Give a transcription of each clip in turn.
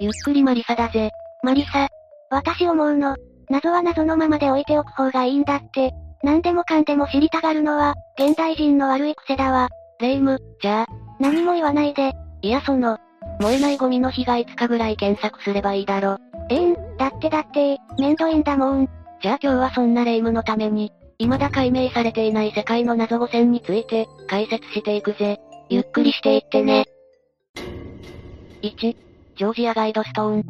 ゆっくりマリサだぜ。マリサ。私思うの。謎は謎のままで置いておく方がいいんだって。何でもかんでも知りたがるのは、現代人の悪い癖だわ。レ夢ム、じゃあ、何も言わないで。いやその、燃えないゴミの日が5日ぐらい検索すればいいだろ。えん、だってだって、めんどいんだもん。じゃあ今日はそんなレ夢ムのために、未だ解明されていない世界の謎5選について、解説していくぜ。ゆっくりしていってね。1、ジョージアガイドストーン。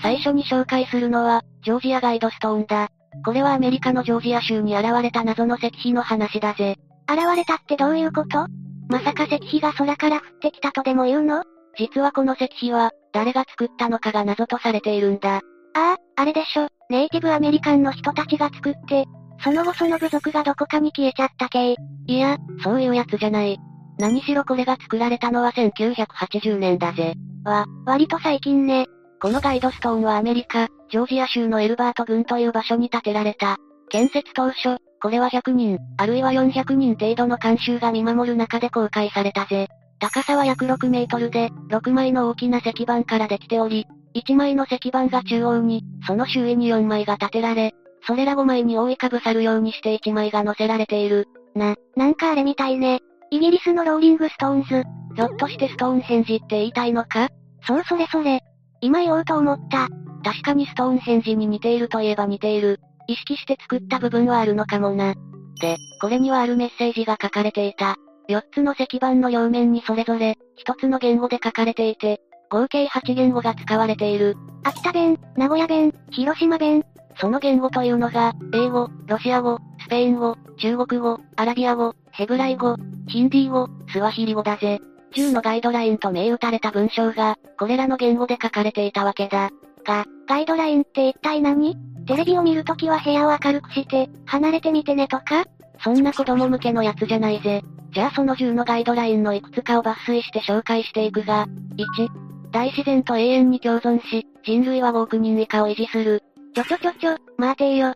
最初に紹介するのは、ジョージアガイドストーンだ。これはアメリカのジョージア州に現れた謎の石碑の話だぜ。現れたってどういうこと？まさか石碑が空から降ってきたとでも言うの？実はこの石碑は、誰が作ったのかが謎とされているんだ。ああ、あれでしょ。ネイティブアメリカンの人たちが作って、その後その部族がどこかに消えちゃった系。いや、そういうやつじゃない。何しろこれが作られたのは1980年だぜ。わ、割と最近ね。このガイドストーンはアメリカ、ジョージア州のエルバート郡という場所に建てられた。建設当初、これは100人、あるいは400人程度の監修が見守る中で公開されたぜ。高さは約6メートルで、6枚の大きな石板からできており、1枚の石板が中央に、その周囲に4枚が建てられ、それら5枚に覆いかぶさるようにして1枚が乗せられている。な、なんかあれみたいね。イギリスのローリングストーンズ。ひょっとしてストーンヘンジって言いたいのか？そうそれそれ。今言おうと思った。確かにストーンヘンジに似ているといえば似ている。意識して作った部分はあるのかもな。で、これにはあるメッセージが書かれていた。4つの石板の両面にそれぞれ、1つの言語で書かれていて、合計8言語が使われている。秋田弁、名古屋弁、広島弁。その言語というのが、英語、ロシア語、スペイン語、中国語、アラビア語、ヘブライ語、ヒンディー語、スワヒリ語だぜ。10のガイドラインと銘打たれた文章が、これらの言語で書かれていたわけだ。が、ガイドラインって一体何？テレビを見るときは部屋を明るくして、離れてみてねとか？そんな子供向けのやつじゃないぜ。じゃあその10のガイドラインのいくつかを抜粋して紹介していくが、1、大自然と永遠に共存し、人類は5億人以下を維持する。ちょちょちょちょ、待てよ。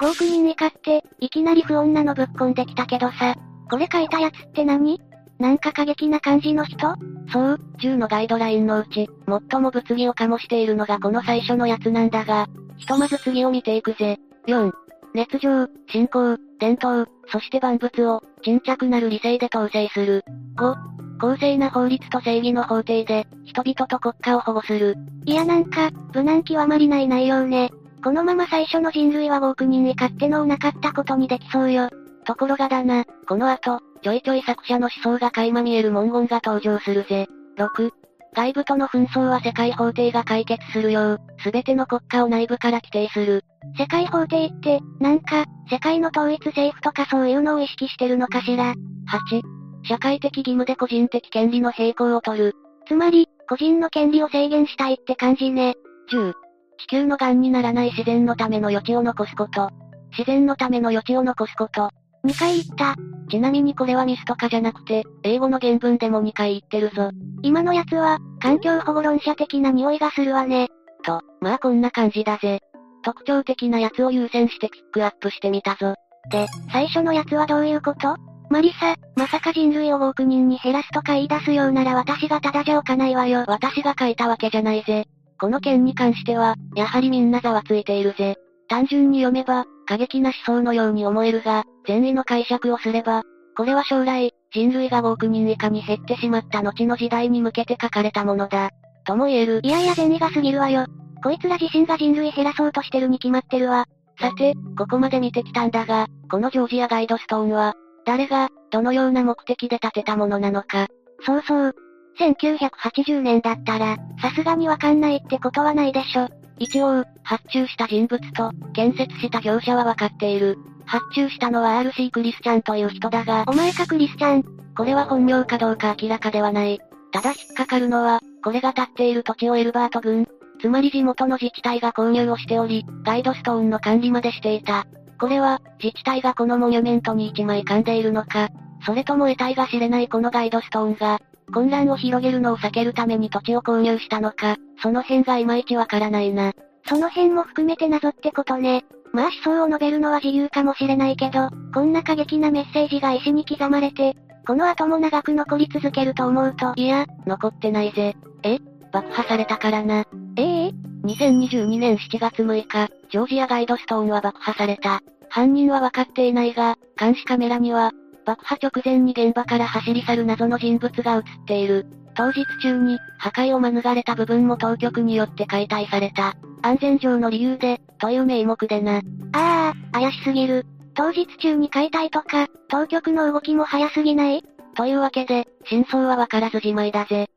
5億人以下って、いきなり不穏なのぶっこんできたけどさ。これ書いたやつって何？なんか過激な感じの人？そう、10のガイドラインのうち、最も物議を醸しているのがこの最初のやつなんだが、ひとまず次を見ていくぜ。4、熱情、信仰、伝統、そして万物を、沈着なる理性で統制する。5、公正な法律と正義の法廷で、人々と国家を保護する。いやなんか、無難極まりない内容ね。このまま最初の人類は5億人以下ってのをなかったことにできそうよ。ところがだな、この後、ちょいちょい作者の思想が垣間見える文言が登場するぜ。6、外部との紛争は世界法廷が解決するよう、すべての国家を内部から規定する。世界法廷って、なんか、世界の統一政府とかそういうのを意識してるのかしら。8、社会的義務で個人的権利の並行を取る。つまり、個人の権利を制限したいって感じね。10、地球の癌にならない自然のための余地を残すこと。自然のための余地を残すこと。2回言った。ちなみにこれはミスとかじゃなくて、英語の原文でも2回言ってるぞ。今のやつは、環境保護論者的な匂いがするわね。と、まあこんな感じだぜ。特徴的なやつを優先してピックアップしてみたぞ。で、最初のやつはどういうこと？マリサ、まさか人類を5億人に減らすとか言い出すようなら私がただじゃおかないわよ。私が書いたわけじゃないぜ。この件に関しては、やはりみんなざわついているぜ。単純に読めば、過激な思想のように思えるが、善意の解釈をすれば、これは将来、人類が5億人以下に減ってしまった後の時代に向けて書かれたものだ。とも言える。いやいや善意が過ぎるわよ。こいつら自身が人類減らそうとしてるに決まってるわ。さて、ここまで見てきたんだが、このジョージアガイドストーンは、誰が、どのような目的で建てたものなのか。そうそう。1980年だったら、さすがにわかんないってことはないでしょ。一応、発注した人物と、建設した業者はわかっている。発注したのは RC クリスチャンという人だが、お前かクリスチャン。これは本名かどうか明らかではない。ただ引っかかるのは、これが立っている土地をエルバート郡、つまり地元の自治体が購入をしており、ガイドストーンの管理までしていた。これは、自治体がこのモニュメントに一枚噛んでいるのか、それとも得体が知れないこのガイドストーンが、混乱を広げるのを避けるために土地を購入したのか、その辺がいまいちわからないな。その辺も含めて謎ってことね。まあ思想を述べるのは自由かもしれないけど、こんな過激なメッセージが石に刻まれて、この後も長く残り続けると思うと。いや、残ってないぜ。え？爆破されたからな。ええ2022年7月6日、ジョージアガイドストーンは爆破された。犯人は分かっていないが、監視カメラには、爆破直前に現場から走り去る謎の人物が映っている。当日中に、破壊を免れた部分も当局によって解体された。安全上の理由で、という名目でな。ああ、怪しすぎる。当日中に解体とか、当局の動きも早すぎない？というわけで、真相はわからずじまいだぜ。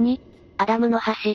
2、アダムの橋。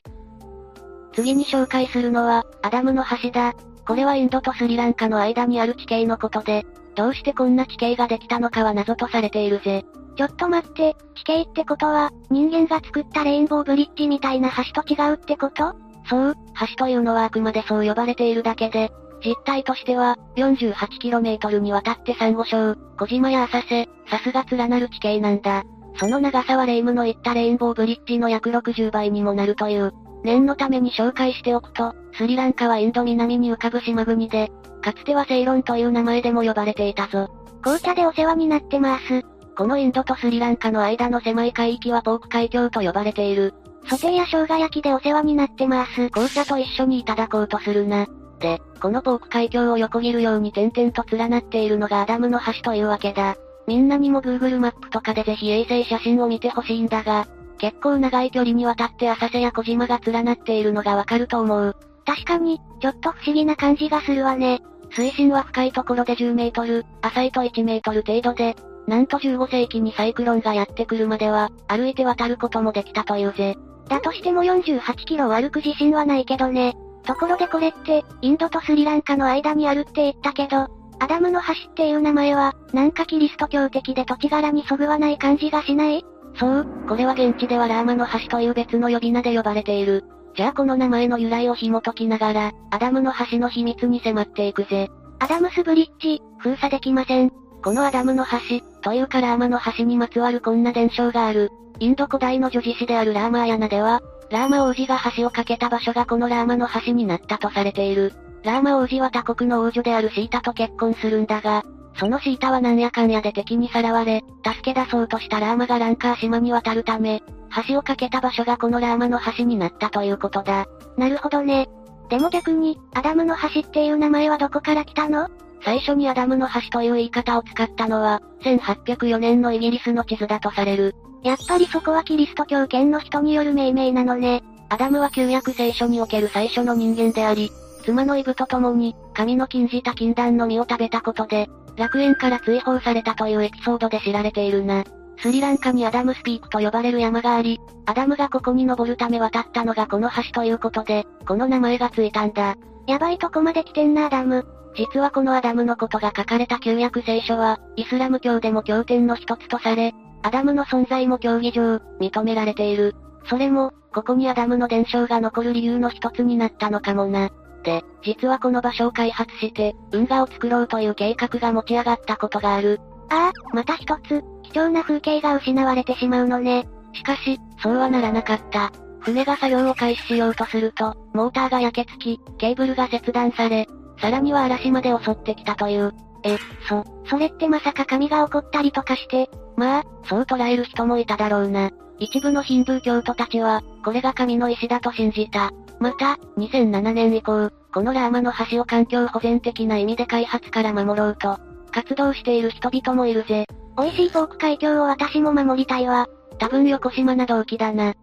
次に紹介するのは、アダムの橋だ。これはインドとスリランカの間にある地形のことで、どうしてこんな地形ができたのかは謎とされているぜ。ちょっと待って、地形ってことは、人間が作ったレインボーブリッジみたいな橋と違うってこと？そう、橋というのはあくまでそう呼ばれているだけで、実態としては、48km にわたってサンゴ礁、小島や浅瀬、さすが連なる地形なんだ。その長さはレイムの言ったレインボーブリッジの約60倍にもなるという。念のために紹介しておくと、スリランカはインド南に浮かぶ島国で、かつてはセイロンという名前でも呼ばれていたぞ。紅茶でお世話になってます。このインドとスリランカの間の狭い海域はポーク海峡と呼ばれている。ソテーや生姜焼きでお世話になってます。紅茶と一緒にいただこうとするな。で、このポーク海峡を横切るように点々と連なっているのがアダムの橋というわけだ。みんなにも Google マップとかでぜひ衛星写真を見てほしいんだが、結構長い距離にわたって浅瀬や小島が連なっているのがわかると思う。確かに、ちょっと不思議な感じがするわね。水深は深いところで10メートル、浅いと1メートル程度で、なんと15世紀にサイクロンがやってくるまでは、歩いて渡ることもできたというぜ。だとしても48キロ歩く自信はないけどね。ところでこれって、インドとスリランカの間にあるって言ったけど、アダムの橋っていう名前は、なんかキリスト教的で土地柄にそぐわない感じがしない？そう、これは現地ではラーマの橋という別の呼び名で呼ばれている。じゃあこの名前の由来を紐解きながら、アダムの橋の秘密に迫っていくぜ。アダムスブリッジ、封鎖できません。このアダムの橋、というかラーマの橋にまつわるこんな伝承がある。インド古代の叙事詩であるラーマーヤナでは、ラーマ王子が橋を架けた場所がこのラーマの橋になったとされている。ラーマ王子は他国の王女であるシータと結婚するんだが、そのシータはなんやかんやで敵にさらわれ、助け出そうとしたラーマがランカー島に渡るため、橋を架けた場所がこのラーマの橋になったということだ。なるほどね。でも逆に、アダムの橋っていう名前はどこから来たの？最初にアダムの橋という言い方を使ったのは、1804年のイギリスの地図だとされる。やっぱりそこはキリスト教圏の人による命名なのね。アダムは旧約聖書における最初の人間であり、妻のイブと共に、神の禁じた禁断の実を食べたことで、楽園から追放されたというエピソードで知られているな。スリランカにアダムスピークと呼ばれる山があり、アダムがここに登るため渡ったのがこの橋ということで、この名前がついたんだ。やばいとこまで来てんなアダム。実はこのアダムのことが書かれた旧約聖書は、イスラム教でも経典の一つとされ、アダムの存在も教義上、認められている。それも、ここにアダムの伝承が残る理由の一つになったのかもな。で、実はこの場所を開発して、運河を作ろうという計画が持ち上がったことがある。ああ、また一つ、貴重な風景が失われてしまうのね。しかし、そうはならなかった。船が作業を開始しようとすると、モーターが焼けつき、ケーブルが切断され、さらには嵐まで襲ってきたという。え、そ、それってまさか神が起こったりとかして、まあ、そう捉える人もいただろうな。一部のヒンドゥー教徒たちは、これが神の意志だと信じた。また、2007年以降、このラーマの橋を環境保全的な意味で開発から守ろうと、活動している人々もいるぜ。美味しいフォーク海峡を私も守りたいわ。多分横島な動機だな。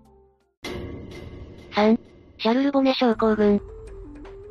3、シャルルボネ症候群。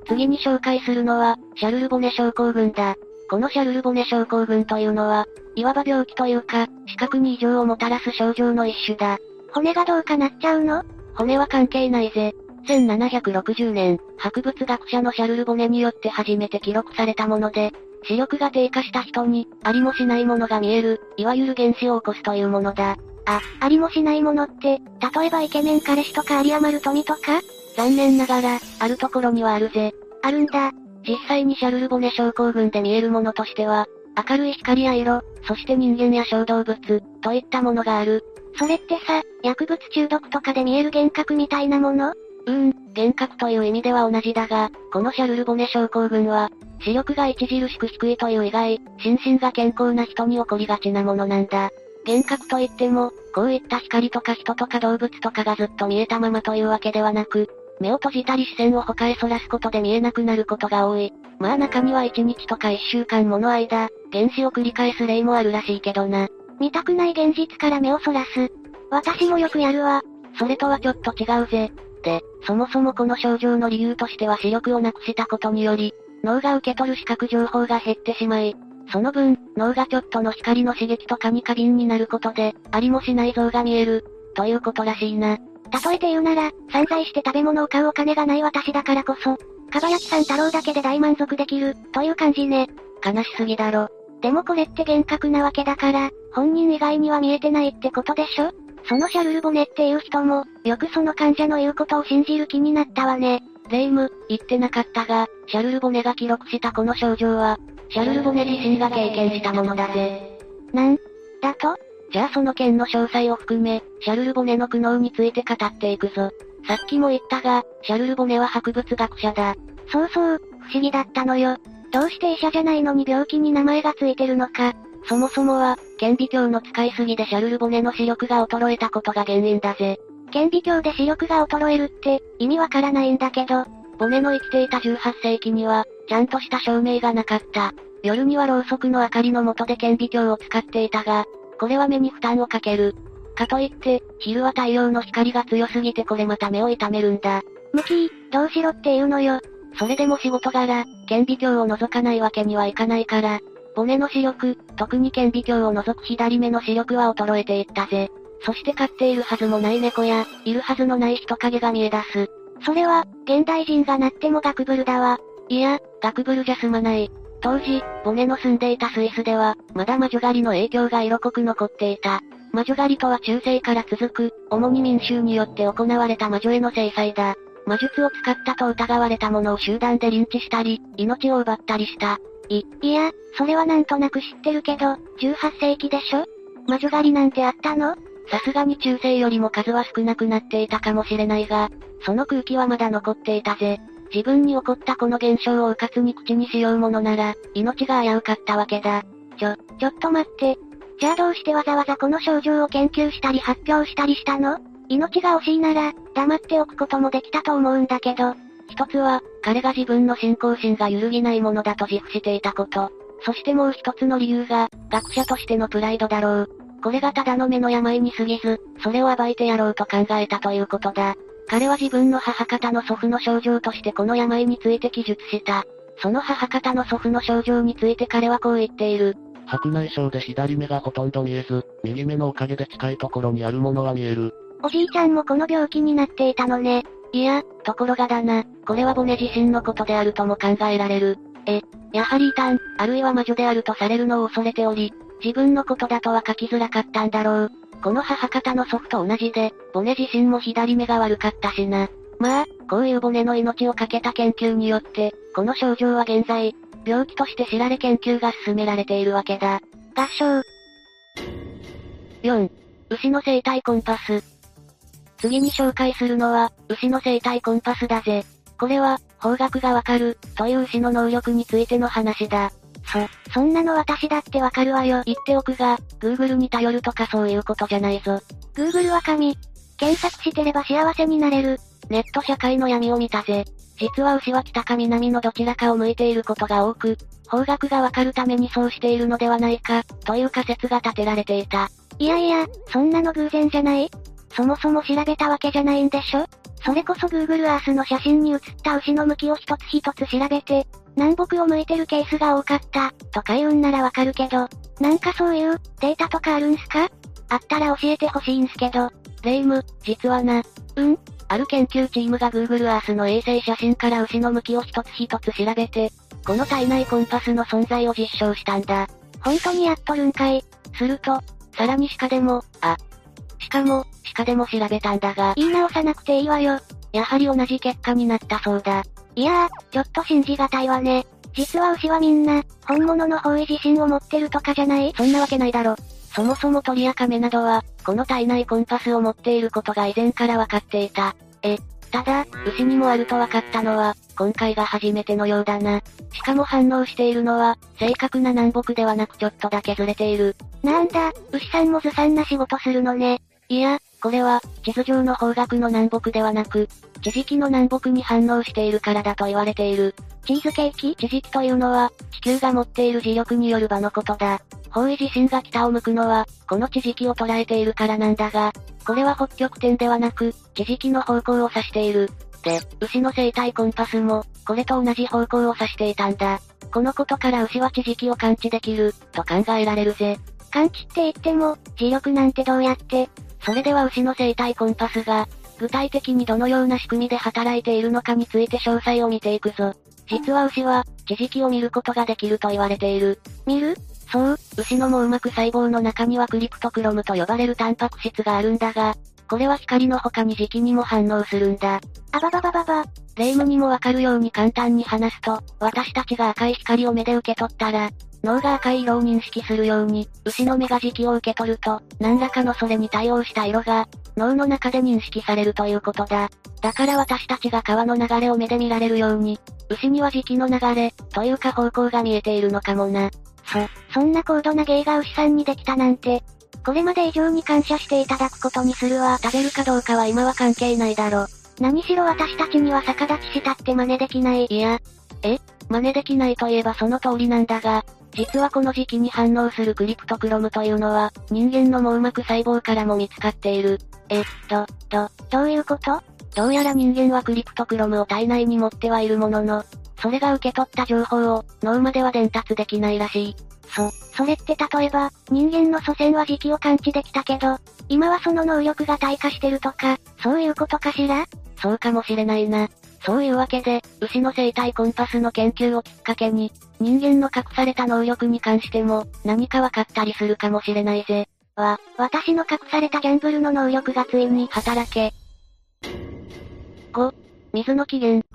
次に紹介するのは、シャルルボネ症候群だ。このシャルルボネ症候群というのは、いわば病気というか、視覚に異常をもたらす症状の一種だ。骨がどうかなっちゃうの？骨は関係ないぜ。1760年、博物学者のシャルルボネによって初めて記録されたもので、視力が低下した人に、ありもしないものが見える、いわゆる原子を起こすというものだ。あ、ありもしないものって、例えばイケメン彼氏とか有り余る富とか？残念ながら、あるところにはあるぜ。あるんだ。実際にシャルルボネ症候群で見えるものとしては、明るい光や色、そして人間や小動物、といったものがある。それってさ、薬物中毒とかで見える幻覚みたいなもの？うん、幻覚という意味では同じだが、このシャルルボネ症候群は、視力が著しく低いという以外、心身が健康な人に起こりがちなものなんだ。幻覚といっても、こういった光とか人とか動物とかがずっと見えたままというわけではなく、目を閉じたり視線を他へそらすことで見えなくなることが多い。まあ中には1日とか1週間もの間、原子を繰り返す例もあるらしいけどな。見たくない現実から目をそらす。私もよくやるわ。それとはちょっと違うぜ。で、そもそもこの症状の理由としては視力をなくしたことにより、脳が受け取る視覚情報が減ってしまい、その分、脳がちょっとの光の刺激とかに過敏になることで、ありもしない像が見える、ということらしいな。例えて言うなら、散財して食べ物を買うお金がない私だからこそ、かば焼きさん太郎だけで大満足できる、という感じね。悲しすぎだろ。でもこれって幻覚なわけだから、本人以外には見えてないってことでしょ？そのシャルルボネっていう人も、よくその患者の言うことを信じる気になったわね。レイム、言ってなかったが、シャルルボネが記録したこの症状は、シャルルボネ自身が経験したものだぜ。なん？だと？じゃあその件の詳細を含め、シャルルボネの苦悩について語っていくぞ。さっきも言ったが、シャルルボネは博物学者だ。そうそう、不思議だったのよ。どうして医者じゃないのに病気に名前がついてるのか。そもそもは、顕微鏡の使いすぎでシャルルボネの視力が衰えたことが原因だぜ。顕微鏡で視力が衰えるって、意味わからないんだけど。ボネの生きていた18世紀には、ちゃんとした照明がなかった。夜にはろうそくの明かりの下で顕微鏡を使っていたが、これは目に負担をかける。かといって、昼は太陽の光が強すぎてこれまた目を痛めるんだ。ムキー、どうしろって言うのよ。それでも仕事柄、顕微鏡を覗かないわけにはいかないから、骨の視力、特に顕微鏡を除く左目の視力は衰えていったぜ。そして飼っているはずもない猫や、いるはずのない人影が見え出す。それは、現代人がなってもガクブルだわ。いや、ガクブルじゃ済まない。当時、ボネの住んでいたスイスでは、まだ魔女狩りの影響が色濃く残っていた。魔女狩りとは中世から続く、主に民衆によって行われた魔女への制裁だ。魔術を使ったと疑われた者を集団でリンチしたり、命を奪ったりした。い、いや、それはなんとなく知ってるけど、18世紀でしょ？魔女狩りなんてあったの？さすがに中世よりも数は少なくなっていたかもしれないが、その空気はまだ残っていたぜ。自分に起こったこの現象を迂闊に口にしようものなら、命が危うかったわけだ。ちょ、ちょっと待って。じゃあどうしてわざわざこの症状を研究したり発表したりしたの？命が惜しいなら、黙っておくこともできたと思うんだけど。一つは、彼が自分の信仰心が揺るぎないものだと自負していたこと。そしてもう一つの理由が、学者としてのプライドだろう。これがただの目の病に過ぎず、それを暴いてやろうと考えたということだ。彼は自分の母方の祖父の症状としてこの病について記述した。その母方の祖父の症状について彼はこう言っている。白内障で左目がほとんど見えず、右目のおかげで近いところにあるものは見える。おじいちゃんもこの病気になっていたのね。いや、ところがだな、これはボネ自身のことであるとも考えられる。え、やはり異端、あるいは魔女であるとされるのを恐れており、自分のことだとは書きづらかったんだろう。この母方の祖父と同じで、ボネ自身も左目が悪かったしな。まあ、こういうボネの命を懸けた研究によって、この症状は現在、病気として知られ研究が進められているわけだ。合唱。4. 牛の生体コンパス。次に紹介するのは、牛の生体コンパスだぜ。これは、方角がわかる、という牛の能力についての話だ。そ、そんなの私だってわかるわよ。言っておくが、Google に頼るとかそういうことじゃないぞ。Google は神。検索してれば幸せになれる。ネット社会の闇を見たぜ。実は牛は北か南のどちらかを向いていることが多く、方角がわかるためにそうしているのではないか、という仮説が立てられていた。いやいや、そんなの偶然じゃないそもそも調べたわけじゃないんでしょ？それこそ Google Earth の写真に写った牛の向きを一つ一つ調べて、南北を向いてるケースが多かった、とか言うんならわかるけど、なんかそういう、データとかあるんすか？あったら教えてほしいんすけど。レイム、実はな。うん？ある研究チームが Google Earth の衛星写真から牛の向きを一つ一つ調べて、この体内コンパスの存在を実証したんだ。本当にやっとるんかい。すると、さらに鹿でも、あ、しかも、歯科でも調べたんだが。言い直さなくていいわよ。やはり同じ結果になったそうだ。いやー、ちょっと信じがたいわね。実は牛はみんな、本物の方位自信を持ってるとかじゃないそんなわけないだろ。そもそも鳥や亀などは、この体内コンパスを持っていることが以前からわかっていた。え、ただ、牛にもあると分かったのは、今回が初めてのようだな。しかも反応しているのは、正確な南北ではなくちょっとだけずれている。なんだ、牛さんもずさんな仕事するのね。いや、これは、地図上の方角の南北ではなく、地磁気の南北に反応しているからだと言われている。チーズケーキ？地磁気というのは、地球が持っている磁力による場のことだ。方位自身が北を向くのは、この地磁気を捉えているからなんだが、これは北極点ではなく、地磁気の方向を指している。で、牛の生体コンパスも、これと同じ方向を指していたんだ。このことから牛は地磁気を感知できる、と考えられるぜ。感知って言っても、磁力なんてどうやって？それでは牛の生体コンパスが、具体的にどのような仕組みで働いているのかについて詳細を見ていくぞ。実は牛は、地磁気を見ることができると言われている。見る？そう、牛の網膜細胞の中にはクリプトクロムと呼ばれるタンパク質があるんだが、これは光の他に磁気にも反応するんだ。あばばばばば。霊夢にもわかるように簡単に話すと、私たちが赤い光を目で受け取ったら、脳が赤い色を認識するように、牛の目が磁気を受け取ると、何らかのそれに対応した色が、脳の中で認識されるということだ。だから私たちが川の流れを目で見られるように、牛には磁気の流れ、というか方向が見えているのかもな。そ、そんな高度な芸が牛さんにできたなんて、これまで以上に感謝していただくことにするわ。食べるかどうかは今は関係ないだろ。何しろ私たちには逆立ちしたって真似できない。いや、え？真似できないといえばその通りなんだが、実はこの時期に反応するクリプトクロムというのは、人間の網膜細胞からも見つかっている。え、ど、ど、どういうこと？どうやら人間はクリプトクロムを体内に持ってはいるものの、それが受け取った情報を脳までは伝達できないらしい。そ、それって例えば、人間の祖先は時期を感知できたけど、今はその能力が退化してるとか、そういうことかしら？そうかもしれないな。そういうわけで、牛の生態コンパスの研究をきっかけに、人間の隠された能力に関しても、何か分かったりするかもしれないぜ。わ、私の隠されたギャンブルの能力がついに働け。5、水の起源。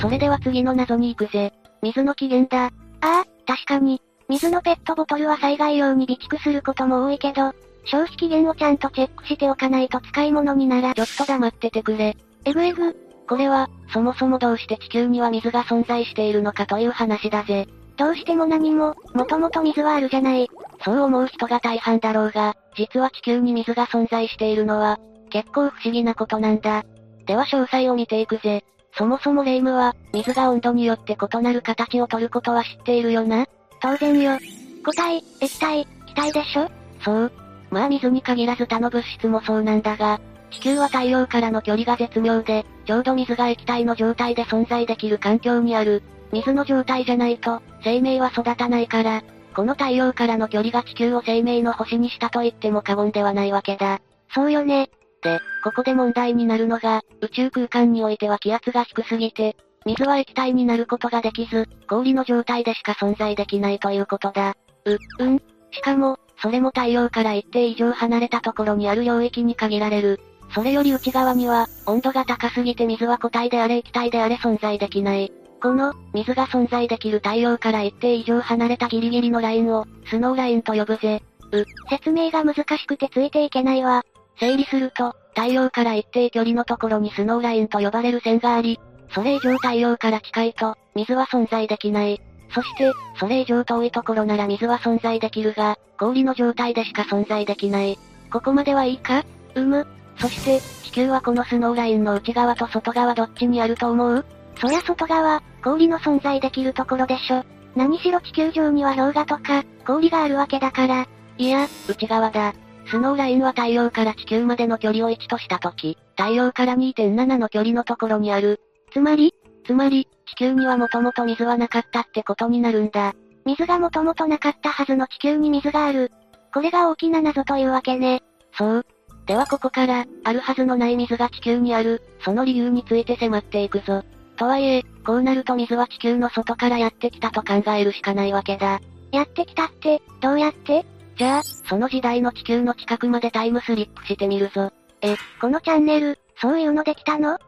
それでは次の謎に行くぜ。水の起源だ。ああ、確かに。水のペットボトルは災害用に備蓄することも多いけど、消費期限をちゃんとチェックしておかないと使い物になら。ちょっと黙っててくれ。エグエグ。これは、そもそもどうして地球には水が存在しているのかという話だぜ。どうしても何も、もともと水はあるじゃない。そう思う人が大半だろうが、実は地球に水が存在しているのは、結構不思議なことなんだ。では詳細を見ていくぜ。そもそもレイムは、水が温度によって異なる形をとることは知っているよな？当然よ。固体、液体、気体でしょ？そう。まあ水に限らず他の物質もそうなんだが、地球は太陽からの距離が絶妙で、ちょうど水が液体の状態で存在できる環境にある。水の状態じゃないと、生命は育たないから、この太陽からの距離が地球を生命の星にしたと言っても過言ではないわけだ。そうよね。で、ここで問題になるのが、宇宙空間においては気圧が低すぎて、水は液体になることができず、氷の状態でしか存在できないということだ。う、うん。しかも、それも太陽から一定以上離れたところにある領域に限られる。それより内側には、温度が高すぎて水は固体であれ液体であれ存在できない。この、水が存在できる太陽から一定以上離れたギリギリのラインを、スノーラインと呼ぶぜ。う、説明が難しくてついていけないわ。整理すると、太陽から一定距離のところにスノーラインと呼ばれる線があり、それ以上太陽から近いと、水は存在できない。そして、それ以上遠いところなら水は存在できるが、氷の状態でしか存在できない。ここまではいいか？うむ、そして、地球はこのスノーラインの内側と外側どっちにあると思う？そりゃ外側、氷の存在できるところでしょ。何しろ地球上には氷河とか、氷があるわけだから。いや、内側だ。スノーラインは太陽から地球までの距離を1としたとき、太陽から2.7の距離のところにある。つまり？つまり、地球にはもともと水はなかったってことになるんだ。水がもともとなかったはずの地球に水がある。これが大きな謎というわけね。そう。ではここから、あるはずのない水が地球にある、その理由について迫っていくぞ。とはいえ、こうなると水は地球の外からやってきたと考えるしかないわけだ。やってきたって、どうやって？じゃあ、その時代の地球の近くまでタイムスリップしてみるぞ。え、このチャンネル、そういうのできたの？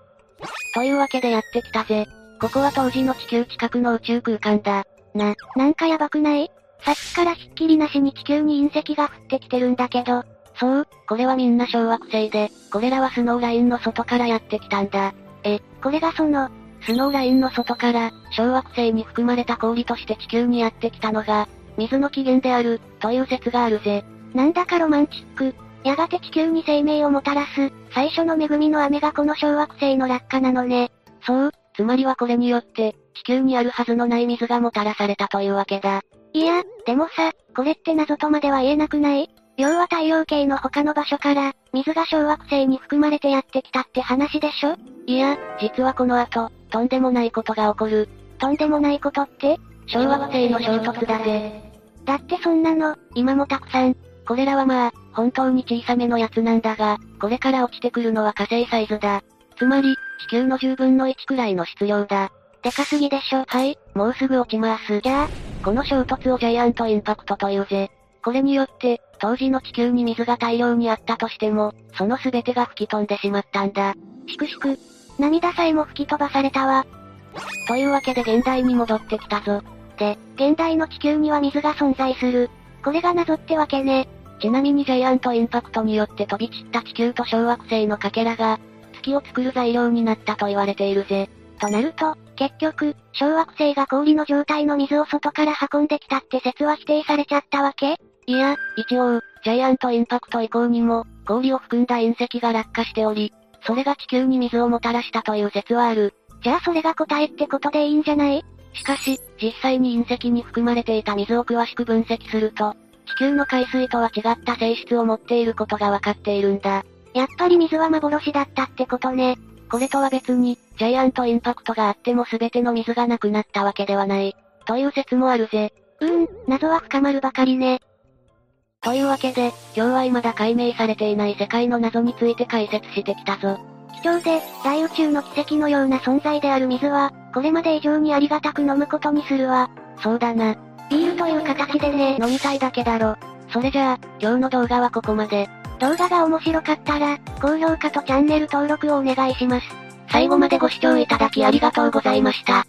というわけでやってきたぜ。ここは当時の地球近くの宇宙空間だ。な、なんかやばくない？さっきからひっきりなしに地球に隕石が降ってきてるんだけど。そう、これはみんな小惑星で、これらはスノーラインの外からやってきたんだ。え、これがその、スノーラインの外から、小惑星に含まれた氷として地球にやってきたのが、水の起源である、という説があるぜ。なんだかロマンチック。やがて地球に生命をもたらす、最初の恵みの雨がこの小惑星の落下なのね。そう、つまりはこれによって、地球にあるはずのない水がもたらされたというわけだ。いや、でもさ、これって謎とまでは言えなくない？要は太陽系の他の場所から、水が小惑星に含まれてやってきたって話でしょ？いや、実はこの後、とんでもないことが起こる。とんでもないことって？小惑星の衝突だぜ。だってそんなの、今もたくさん。これらはまあ、本当に小さめのやつなんだが、これから落ちてくるのは火星サイズだ。つまり、地球の10分の1くらいの質量だ。でかすぎでしょ？はい、もうすぐ落ちます。じゃあ、この衝突をジャイアントインパクトというぜ。これによって、当時の地球に水が大量にあったとしても、その全てが吹き飛んでしまったんだ。しくしく、涙さえも吹き飛ばされたわ。というわけで現代に戻ってきたぞ。で、現代の地球には水が存在する。これが謎ってわけね。ちなみにジャイアントインパクトによって飛び散った地球と小惑星のかけらが、月を作る材料になったと言われているぜ。となると、結局、小惑星が氷の状態の水を外から運んできたって説は否定されちゃったわけ？いや、一応、ジャイアントインパクト以降にも、氷を含んだ隕石が落下しており、それが地球に水をもたらしたという説はある。じゃあそれが答えってことでいいんじゃない？しかし、実際に隕石に含まれていた水を詳しく分析すると、地球の海水とは違った性質を持っていることがわかっているんだ。やっぱり水は幻だったってことね。これとは別に、ジャイアントインパクトがあっても全ての水がなくなったわけではない。という説もあるぜ。うーん、謎は深まるばかりね。というわけで、今日は未だ解明されていない世界の謎について解説してきたぞ。貴重で、大宇宙の奇跡のような存在である水は、これまで以上にありがたく飲むことにするわ。そうだな。ビールという形でね。飲みたいだけだろ。それじゃあ、今日の動画はここまで。動画が面白かったら、高評価とチャンネル登録をお願いします。最後までご視聴いただきありがとうございました。